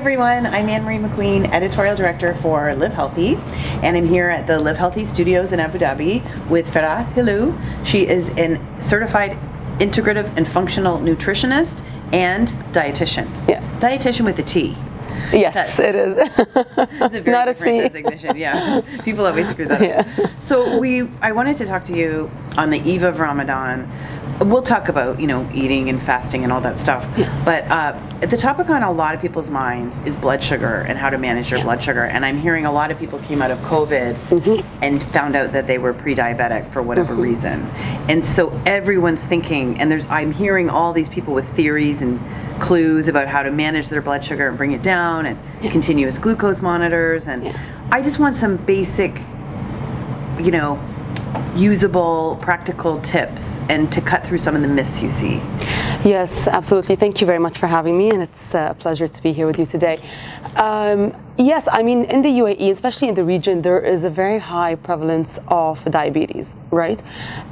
Hi everyone, I'm Anne Marie McQueen, editorial director for Live Healthy, and I'm here at the Live Healthy Studios in Abu Dhabi with Farah Hillou. She is an certified integrative and functional nutritionist and dietitian. Yeah. Dietitian with a T. Yes, it is. It's a very Not a different designation. Yeah, people always screw that Yeah. up. So we, I wanted to talk to you on the eve of Ramadan. We'll talk about you know eating and fasting and all that stuff. Yeah. But uh, the topic on a lot of people's minds is blood sugar and how to manage your blood sugar. And I'm hearing a lot of people came out of COVID Mm-hmm. and found out that they were pre-diabetic for whatever reason. And so everyone's thinking, and there's I'm hearing all these people with theories and clues about how to manage their blood sugar and bring it down and continuous glucose monitors and I just want some basic you know usable practical tips and to cut through some of the myths you see. Yes, absolutely. Thank you very much for having me, and it's a pleasure to be here with you today. Um, yes, I mean, in the UAE, especially in the region, there is a very high prevalence of diabetes, right?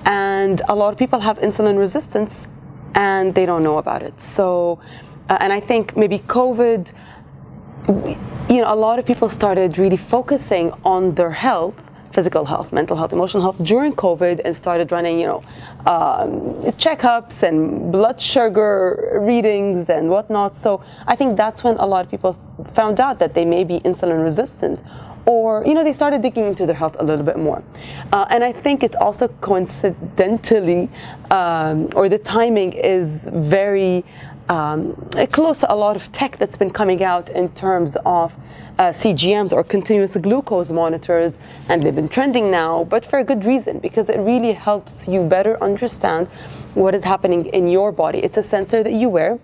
And a lot of people have insulin resistance and they don't know about it. So, uh, and I think maybe COVID, you know, a lot of people started really focusing on their health, physical health, mental health, emotional health during COVID, and started running, you know, um, checkups and blood sugar readings and whatnot. So I think that's when a lot of people found out that they may be insulin resistant. Or, you know, they started digging into their health a little bit more. Uh, and I think it's also coincidentally, um, or the timing is very um, close a lot of tech that's been coming out in terms of uh, CGMs or continuous glucose monitors, and they've been trending now, but for a good reason because it really helps you better understand what is happening in your body. It's a sensor that you wear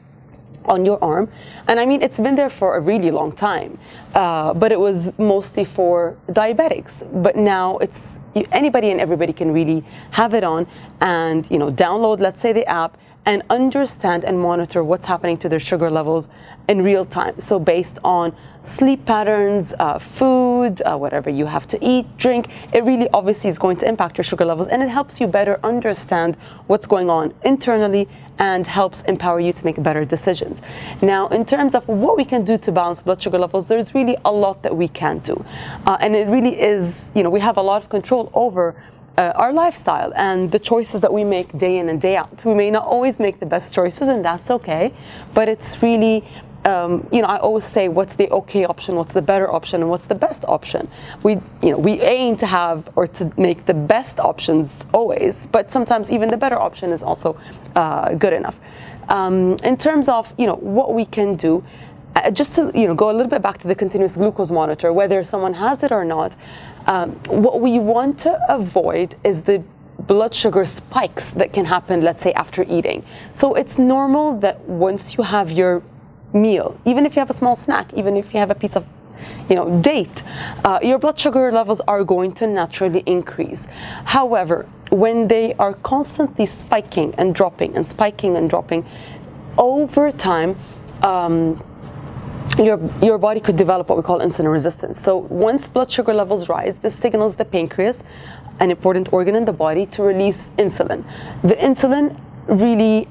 on your arm. And I mean, it's been there for a really long time, uh, but it was mostly for diabetics. But now it's anybody and everybody can really have it on and you know download, let's say, the app and understand and monitor what's happening to their sugar levels in real time. So based on sleep patterns, uh, food, uh, whatever you have to eat, drink, it really obviously is going to impact your sugar levels, and it helps you better understand what's going on internally and helps empower you to make better decisions. Now, in terms of what we can do to balance blood sugar levels, there's really a lot that we can do. Uh, and it really is, you know, we have a lot of control over uh, our lifestyle and the choices that we make day in and day out. We may not always make the best choices, and that's okay, but it's really um, you know, I always say, what's the okay option, what's the better option, and what's the best option. We, you know, we aim to have or to make the best options always, but sometimes even the better option is also uh, good enough. Um, in terms of, you know, what we can do, uh, just to, you know, go a little bit back to the continuous glucose monitor, whether someone has it or not. Um, what we want to avoid is the blood sugar spikes that can happen, let's say, after eating. So it's normal that once you have your meal, even if you have a small snack, even if you have a piece of you know, date, uh, your blood sugar levels are going to naturally increase. However, when they are constantly spiking and dropping and spiking and dropping, over time, um, your, your body could develop what we call insulin resistance. So once blood sugar levels rise, this signals the pancreas, an important organ in the body, to release insulin. The insulin really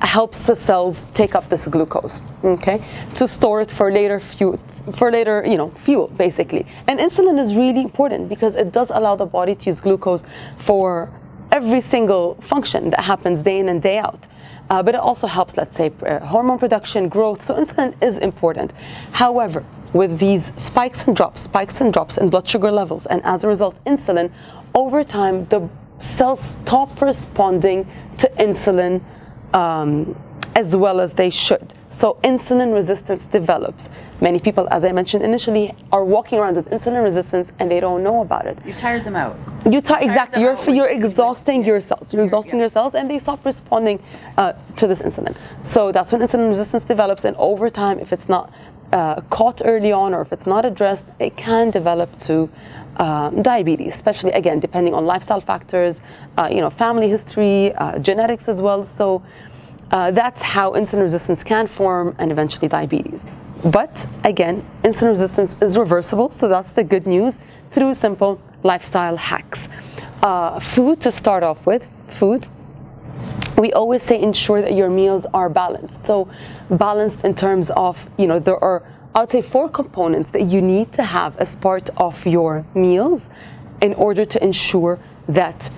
helps the cells take up this glucose, okay, to store it for later fuel, for later, you know, fuel basically. And insulin is really important because it does allow the body to use glucose for every single function that happens day in and day out. Uh, but it also helps, let's say, uh, hormone production, growth. So insulin is important. However, with these spikes and drops, spikes and drops in blood sugar levels, and as a result, insulin, over time, the cells stop responding to insulin um, as well as they should. So insulin resistance develops. Many people, as I mentioned initially, are walking around with insulin resistance and they don't know about it. You tired them out. You t- exactly. You're you're exhausting your cells. You're exhausting yeah. your cells, and they stop responding uh, to this insulin. So that's when insulin resistance develops, and over time, if it's not uh, caught early on or if it's not addressed, it can develop to um, diabetes, especially again depending on lifestyle factors, uh, you know, family history, uh, genetics as well. So uh, that's how insulin resistance can form and eventually diabetes. But again, insulin resistance is reversible, so that's the good news through simple lifestyle hacks. Uh, food to start off with, food. We always say ensure that your meals are balanced. So balanced in terms of, you know, there are I would say four components that you need to have as part of your meals in order to ensure that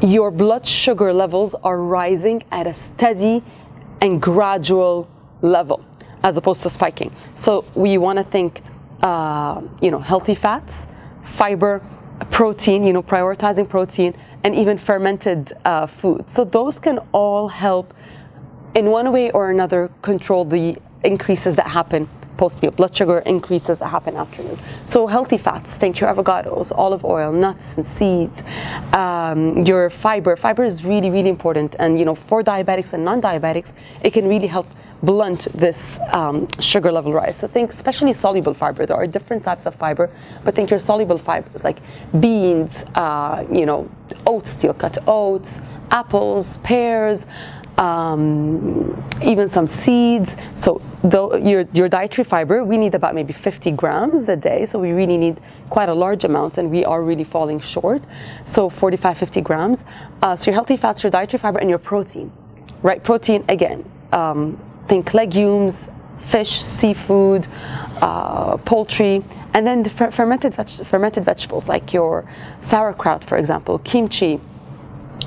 your blood sugar levels are rising at a steady and gradual level as opposed to spiking. So we want to think, uh, you know, healthy fats, fiber, protein, you know, prioritizing protein, and even fermented uh, foods. So those can all help in one way or another control the increases that happen post meal, blood sugar increases that happen after meal. So healthy fats, think your avocados, olive oil, nuts and seeds, um, your fiber. Fiber is really, really important. And you know, for diabetics and non-diabetics, it can really help blunt this um, sugar level rise. So think especially soluble fiber. There are different types of fiber, but think your soluble fibers like beans, uh, you know, oats, steel cut oats, apples, pears um, even some seeds. So your, your dietary fiber, we need about maybe 50 grams a day. So we really need quite a large amount and we are really falling short. So 45, 50 grams. Uh, so your healthy fats, your dietary fiber and your protein, right? Protein, again, um, think legumes, fish, seafood, uh, poultry, and then the fer- fermented, veg- fermented vegetables like your sauerkraut, for example, kimchi,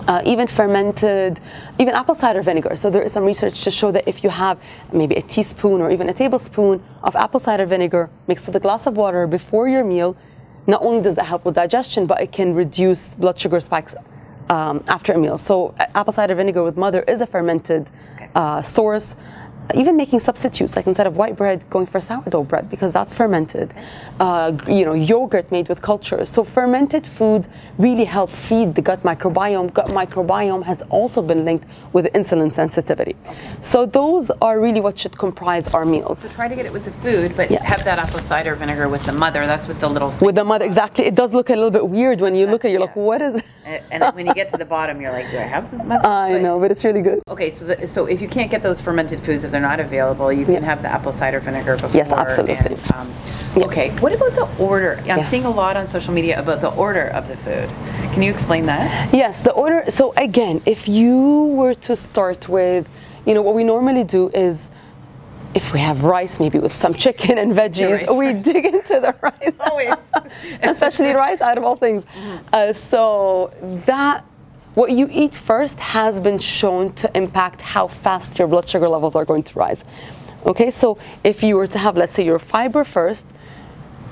uh, even fermented, even apple cider vinegar. So there is some research to show that if you have maybe a teaspoon or even a tablespoon of apple cider vinegar mixed with a glass of water before your meal, not only does that help with digestion, but it can reduce blood sugar spikes um, after a meal. So apple cider vinegar with mother is a fermented uh, source even making substitutes, like instead of white bread, going for sourdough bread because that's fermented. Uh, you know, yogurt made with cultures. So fermented foods really help feed the gut microbiome. Gut microbiome has also been linked with insulin sensitivity. Okay. So those are really what should comprise our meals. So try to get it with the food, but yeah. have that apple cider vinegar with the mother. That's what the little with the mother exactly. It does look a little bit weird when you look at. You're yeah. like, what is? It? And when you get to the bottom, you're like, do I have? Mother? I know, but it's really good. Okay, so the, so if you can't get those fermented foods, they're not available, you can have the apple cider vinegar before. Yes, absolutely. And, um, yeah. Okay, what about the order? I'm yes. seeing a lot on social media about the order of the food. Can you explain that? Yes, the order. So again, if you were to start with, you know, what we normally do is if we have rice, maybe with some chicken and veggies, rice, we dig into the rice. Always. Especially rice out of all things. Mm-hmm. Uh, so that what you eat first has been shown to impact how fast your blood sugar levels are going to rise. Okay, so if you were to have, let's say, your fiber first,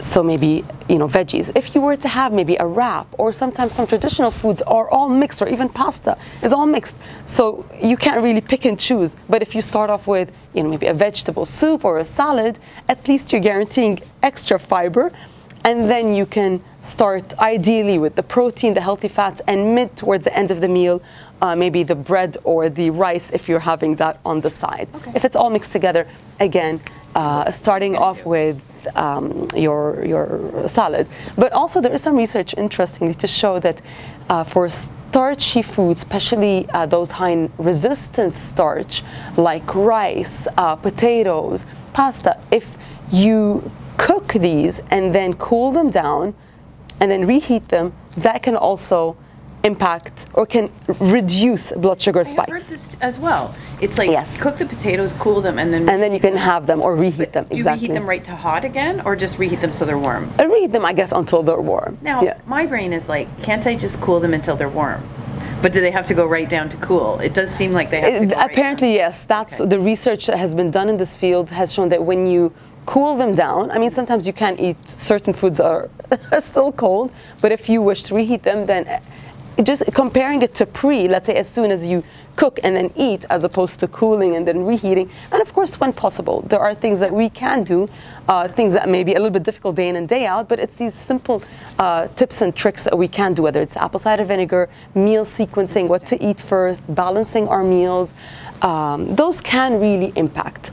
so maybe you know veggies. If you were to have maybe a wrap or sometimes some traditional foods are all mixed or even pasta is all mixed. So you can't really pick and choose. But if you start off with you know maybe a vegetable soup or a salad at least you're guaranteeing extra fiber and then you can start ideally with the protein the healthy fats and mid towards the end of the meal uh, maybe the bread or the rice if you're having that on the side okay. if it's all mixed together again uh, starting off with um, your your salad. But also there is some research, interestingly, to show that uh, for starchy foods, especially uh, those high in resistance starch, like rice, uh, potatoes, pasta, if you cook these and then cool them down and then reheat them, that can also impact or can reduce blood sugar spikes. I heard this as well. It's like yes. cook the potatoes, cool them, and then and then you can have them or reheat but them. Do exactly. you reheat them right to hot again, or just reheat them so they're warm? I reheat them, I guess, until they're warm. Now, yeah. my brain is like, can't I just cool them until they're warm? But do they have to go right down to cool? It does seem like they have to. apparently, yes. That's okay. the research that has been done in this field has shown that when you cool them down. I mean, sometimes you can't eat certain foods are still cold, but if you wish to reheat them, then just comparing it to pre, let's say as soon as you cook and then eat, as opposed to cooling and then reheating. And of course, when possible, there are things that we can do, uh, things that may be a little bit difficult day in and day out, but it's these simple uh, tips and tricks that we can do, whether it's apple cider vinegar, meal sequencing, what to eat first, balancing our meals. Um, those can really impact.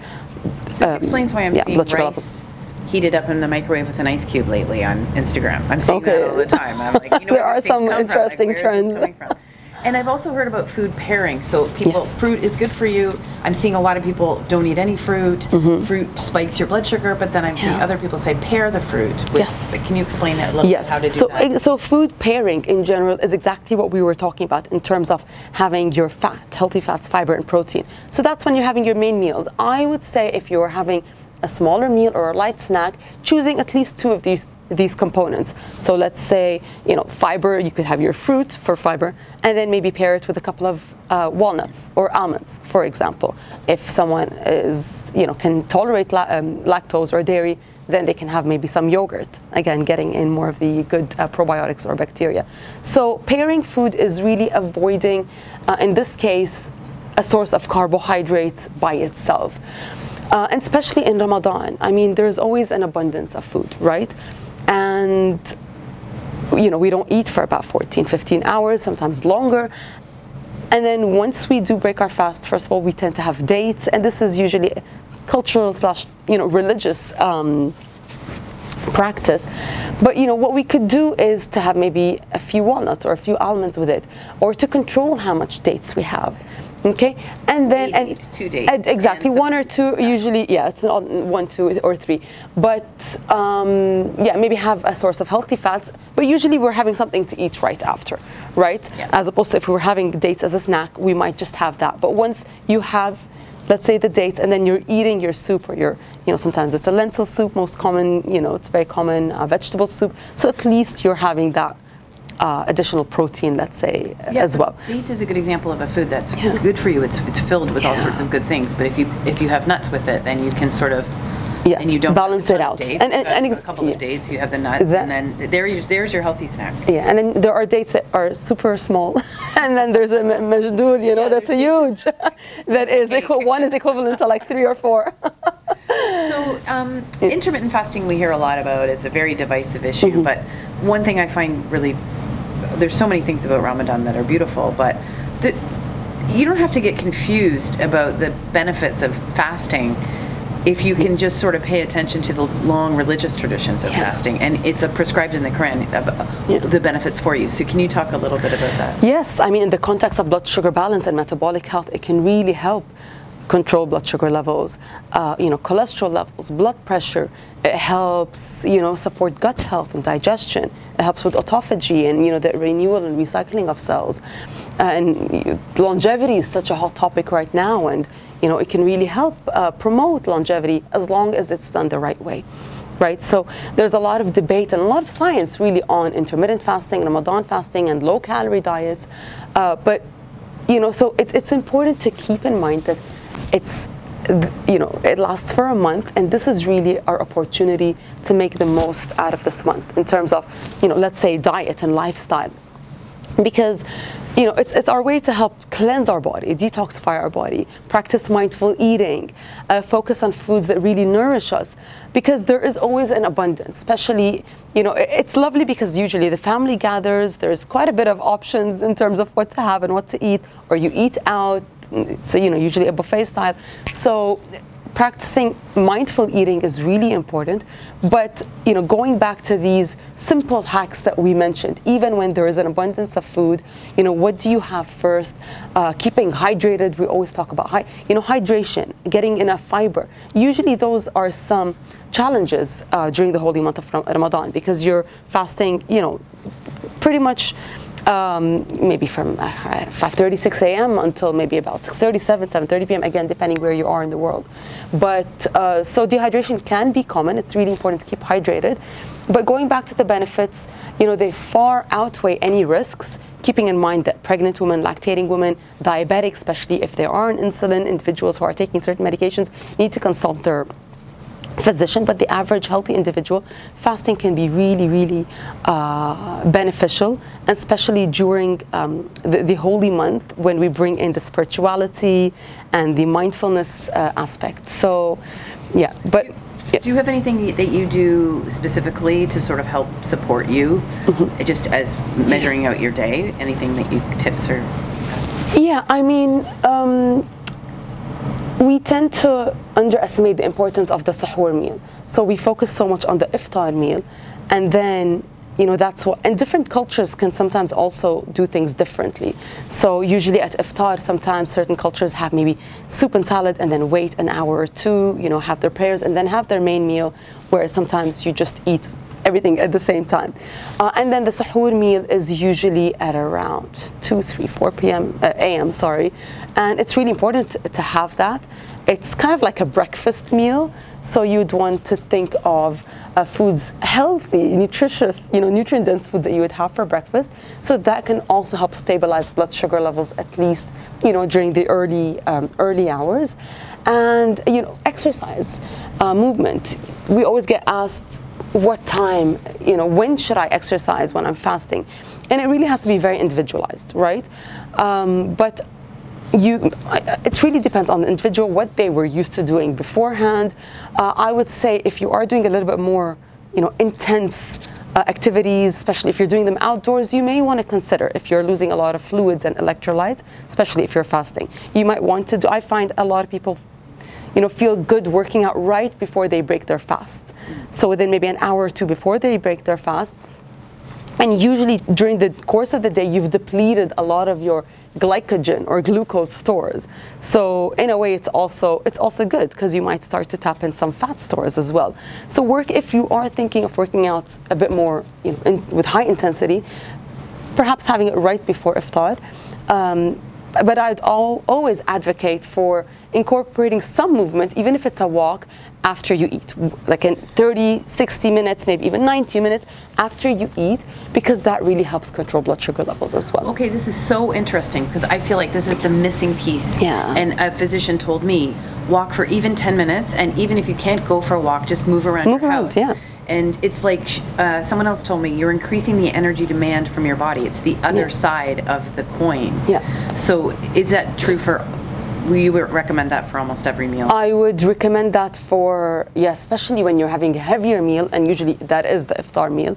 This um, explains why I'm yeah, seeing rice. Levels heated up in the microwave with an ice cube lately on Instagram. I'm seeing okay. that all the time. I'm like, you know, there are some interesting like, trends. And I've also heard about food pairing. So people, yes. fruit is good for you. I'm seeing a lot of people don't eat any fruit. Mm-hmm. Fruit spikes your blood sugar, but then I'm seeing yeah. other people say pair the fruit. With, yes. Can you explain that a little yes. bit, how to do so, that? So food pairing in general is exactly what we were talking about in terms of having your fat, healthy fats, fiber, and protein. So that's when you're having your main meals. I would say if you're having a smaller meal or a light snack, choosing at least two of these these components. So let's say, you know, fiber, you could have your fruit for fiber, and then maybe pair it with a couple of uh, walnuts or almonds, for example. If someone is, you know, can tolerate la- um, lactose or dairy, then they can have maybe some yogurt, again, getting in more of the good uh, probiotics or bacteria. So pairing food is really avoiding, uh, in this case, a source of carbohydrates by itself. Uh, and especially in Ramadan, I mean, there's always an abundance of food, right? And you know, we don't eat for about 14, 15 hours, sometimes longer. And then once we do break our fast, first of all, we tend to have dates, and this is usually cultural slash, you know, religious um, practice. But you know, what we could do is to have maybe a few walnuts or a few almonds with it, or to control how much dates we have. Okay, and then and two dates and exactly one or two. Usually, yeah, it's not one, two, or three. But um, yeah, maybe have a source of healthy fats. But usually, we're having something to eat right after, right? Yeah. As opposed to if we were having dates as a snack, we might just have that. But once you have let's say the dates and then you're eating your soup or your you know sometimes it's a lentil soup most common you know it's very common uh, vegetable soup so at least you're having that uh, additional protein let's say Yeah, as well Dates is a good example of a food that's Yeah. good for you. It's it's filled with all sorts of good things. But if you if you have nuts with it, then you can sort of Yes, and you don't balance it out. Dates, And- and- and ex- a couple yeah. of dates, you have the nuts, and then there you, there's your healthy snack. yeah and then there are dates that are super small and then there's a ma- you know Yeah, that's a huge that is equi- one is equivalent to like three or four So, um, intermittent fasting, we hear a lot about. It's a very divisive issue. Mm-hmm. But one thing I find really, there's so many things about Ramadan that are beautiful, but the, you don't have to get confused about the benefits of fasting if you can just sort of pay attention to the long religious traditions of Yeah. fasting. And it's a prescribed in the Quran, of, uh, Yeah. the benefits for you. So, can you talk a little bit about that? Yes, I mean, in the context of blood sugar balance and metabolic health, it can really help control blood sugar levels, uh, you know, cholesterol levels, blood pressure. It helps, you know, support gut health and digestion. It helps with autophagy and, you know, the renewal and recycling of cells. And longevity is such a hot topic right now, and, you know, it can really help uh, promote longevity as long as it's done the right way right? So there's a lot of debate and a lot of science really on intermittent fasting, Ramadan fasting, and low calorie diets. Uh, but you know, so it's it's important to keep in mind that it's you know it lasts for a month, and this is really our opportunity to make the most out of this month in terms of you know let's say diet and lifestyle. Because you know it's, it's our way to help cleanse our body detoxify our body practice mindful eating uh, focus on foods that really nourish us. Because there is always an abundance especially you know it's lovely because usually the family gathers there's quite a bit of options in terms of what to have and what to eat or you eat out so you know usually a buffet style. So practicing mindful eating is really important. But you know going back to these simple hacks that we mentioned even when there is an abundance of food you know what do you have first? Uh, keeping hydrated we always talk about you know hydration getting enough fiber. Usually those are some challenges uh, during the holy month of ramadan because you're fasting you know pretty much um, maybe from uh, 5:30, 6 a.m. until maybe about 6:37, 7:30 p.m. Again, depending where you are in the world. But uh, so dehydration can be common. It's really important to keep hydrated. But going back to the benefits, you know, they far outweigh any risks. Keeping in mind that pregnant women, lactating women, diabetic, especially if they are on insulin, individuals who are taking certain medications, need to consult their physician, but the average healthy individual, fasting can be really, really uh, beneficial, especially during um, the, the holy month when we bring in the spirituality and the mindfulness uh, aspect. So, yeah, but. yeah. Do you have anything that you do specifically to sort of help support you, Mm-hmm. just as measuring out your day? Anything that you tips or? Yeah, I mean, um, we tend to underestimate the importance of the sahur meal. So we focus so much on the iftar meal, and then you know that's what. And different cultures can sometimes also do things differently. So usually at iftar, sometimes certain cultures have maybe soup and salad, and then wait an hour or two, you know, have their prayers, and then have their main meal. Whereas sometimes you just eat everything at the same time. Uh, and then the sahur meal is usually at around 2, 3, 4 p.m. Uh, a.m. Sorry, and it's really important to, to have that. It's kind of like a breakfast meal, so you'd want to think of uh, foods, healthy, nutritious, you know, nutrient-dense foods that you would have for breakfast. So that can also help stabilize blood sugar levels, at least, you know, during the early um, early hours, and you know, exercise, uh, movement. We always get asked, what time, you know, when should I exercise when I'm fasting, and it really has to be very individualized, right? Um, but you it really depends on the individual what they were used to doing beforehand. Uh, i would say if you are doing a little bit more you know intense uh, activities especially if you're doing them outdoors you may want to consider if you're losing a lot of fluids and electrolytes especially if you're fasting. You might want to do i find a lot of people you know feel good working out right before they break their fast. So within maybe an hour or two before they break their fast and usually during the course of the day you've depleted a lot of your glycogen or glucose stores. So in a way it's also it's also good because you might start to tap in some fat stores as well. So work if you are thinking of working out a bit more you know in, with high intensity perhaps having it right before iftar um, but I'd all, always advocate for incorporating some movement, even if it's a walk, after you eat, like in 30, 60 minutes, maybe even 90 minutes after you eat, because that really helps control blood sugar levels as well. Okay, this is so interesting because I feel like this is the missing piece. Yeah. And a physician told me walk for even 10 minutes, and even if you can't go for a walk, just move around Move your around, house. yeah. And it's like uh, someone else told me you're increasing the energy demand from your body. It's the other Yeah. side of the coin. Yeah. So is that true for? We recommend that for almost every meal. I would recommend that for, yeah, especially when you're having a heavier meal, and usually that is the iftar meal.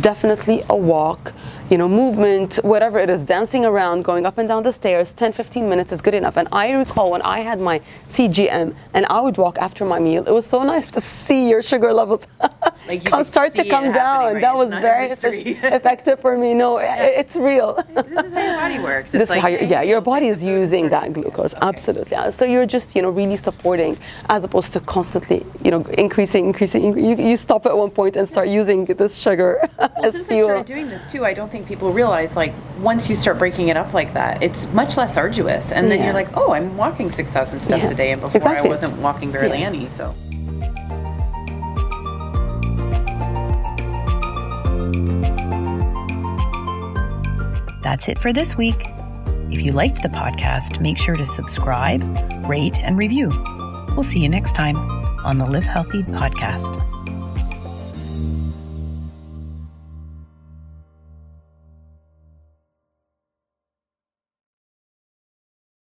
Definitely a walk, you know, movement, whatever it is, dancing around, going up and down the stairs, 10, 15 minutes is good enough. And I recall when I had my CGM and I would walk after my meal, it was so nice to see your sugar levels Like you come, start to come down. right? That It's was very effective for me. No, i- it's real. this is how your body works. It's this like, is how yeah your body is using that glucose Okay. absolutely yeah. so you're just you know really supporting as opposed to constantly you know increasing increasing you, you stop at one point and start using this sugar Well, since I fuel started doing this too, I don't think people realize like once you start breaking it up like that, it's much less arduous. And then Yeah. you're like, oh, I'm walking six thousand steps Yeah. a day, and before Exactly. I wasn't walking barely Yeah. any. So. That's it for this week. If you liked the podcast, make sure to subscribe, rate, and review. We'll see you next time on the Live Healthy podcast.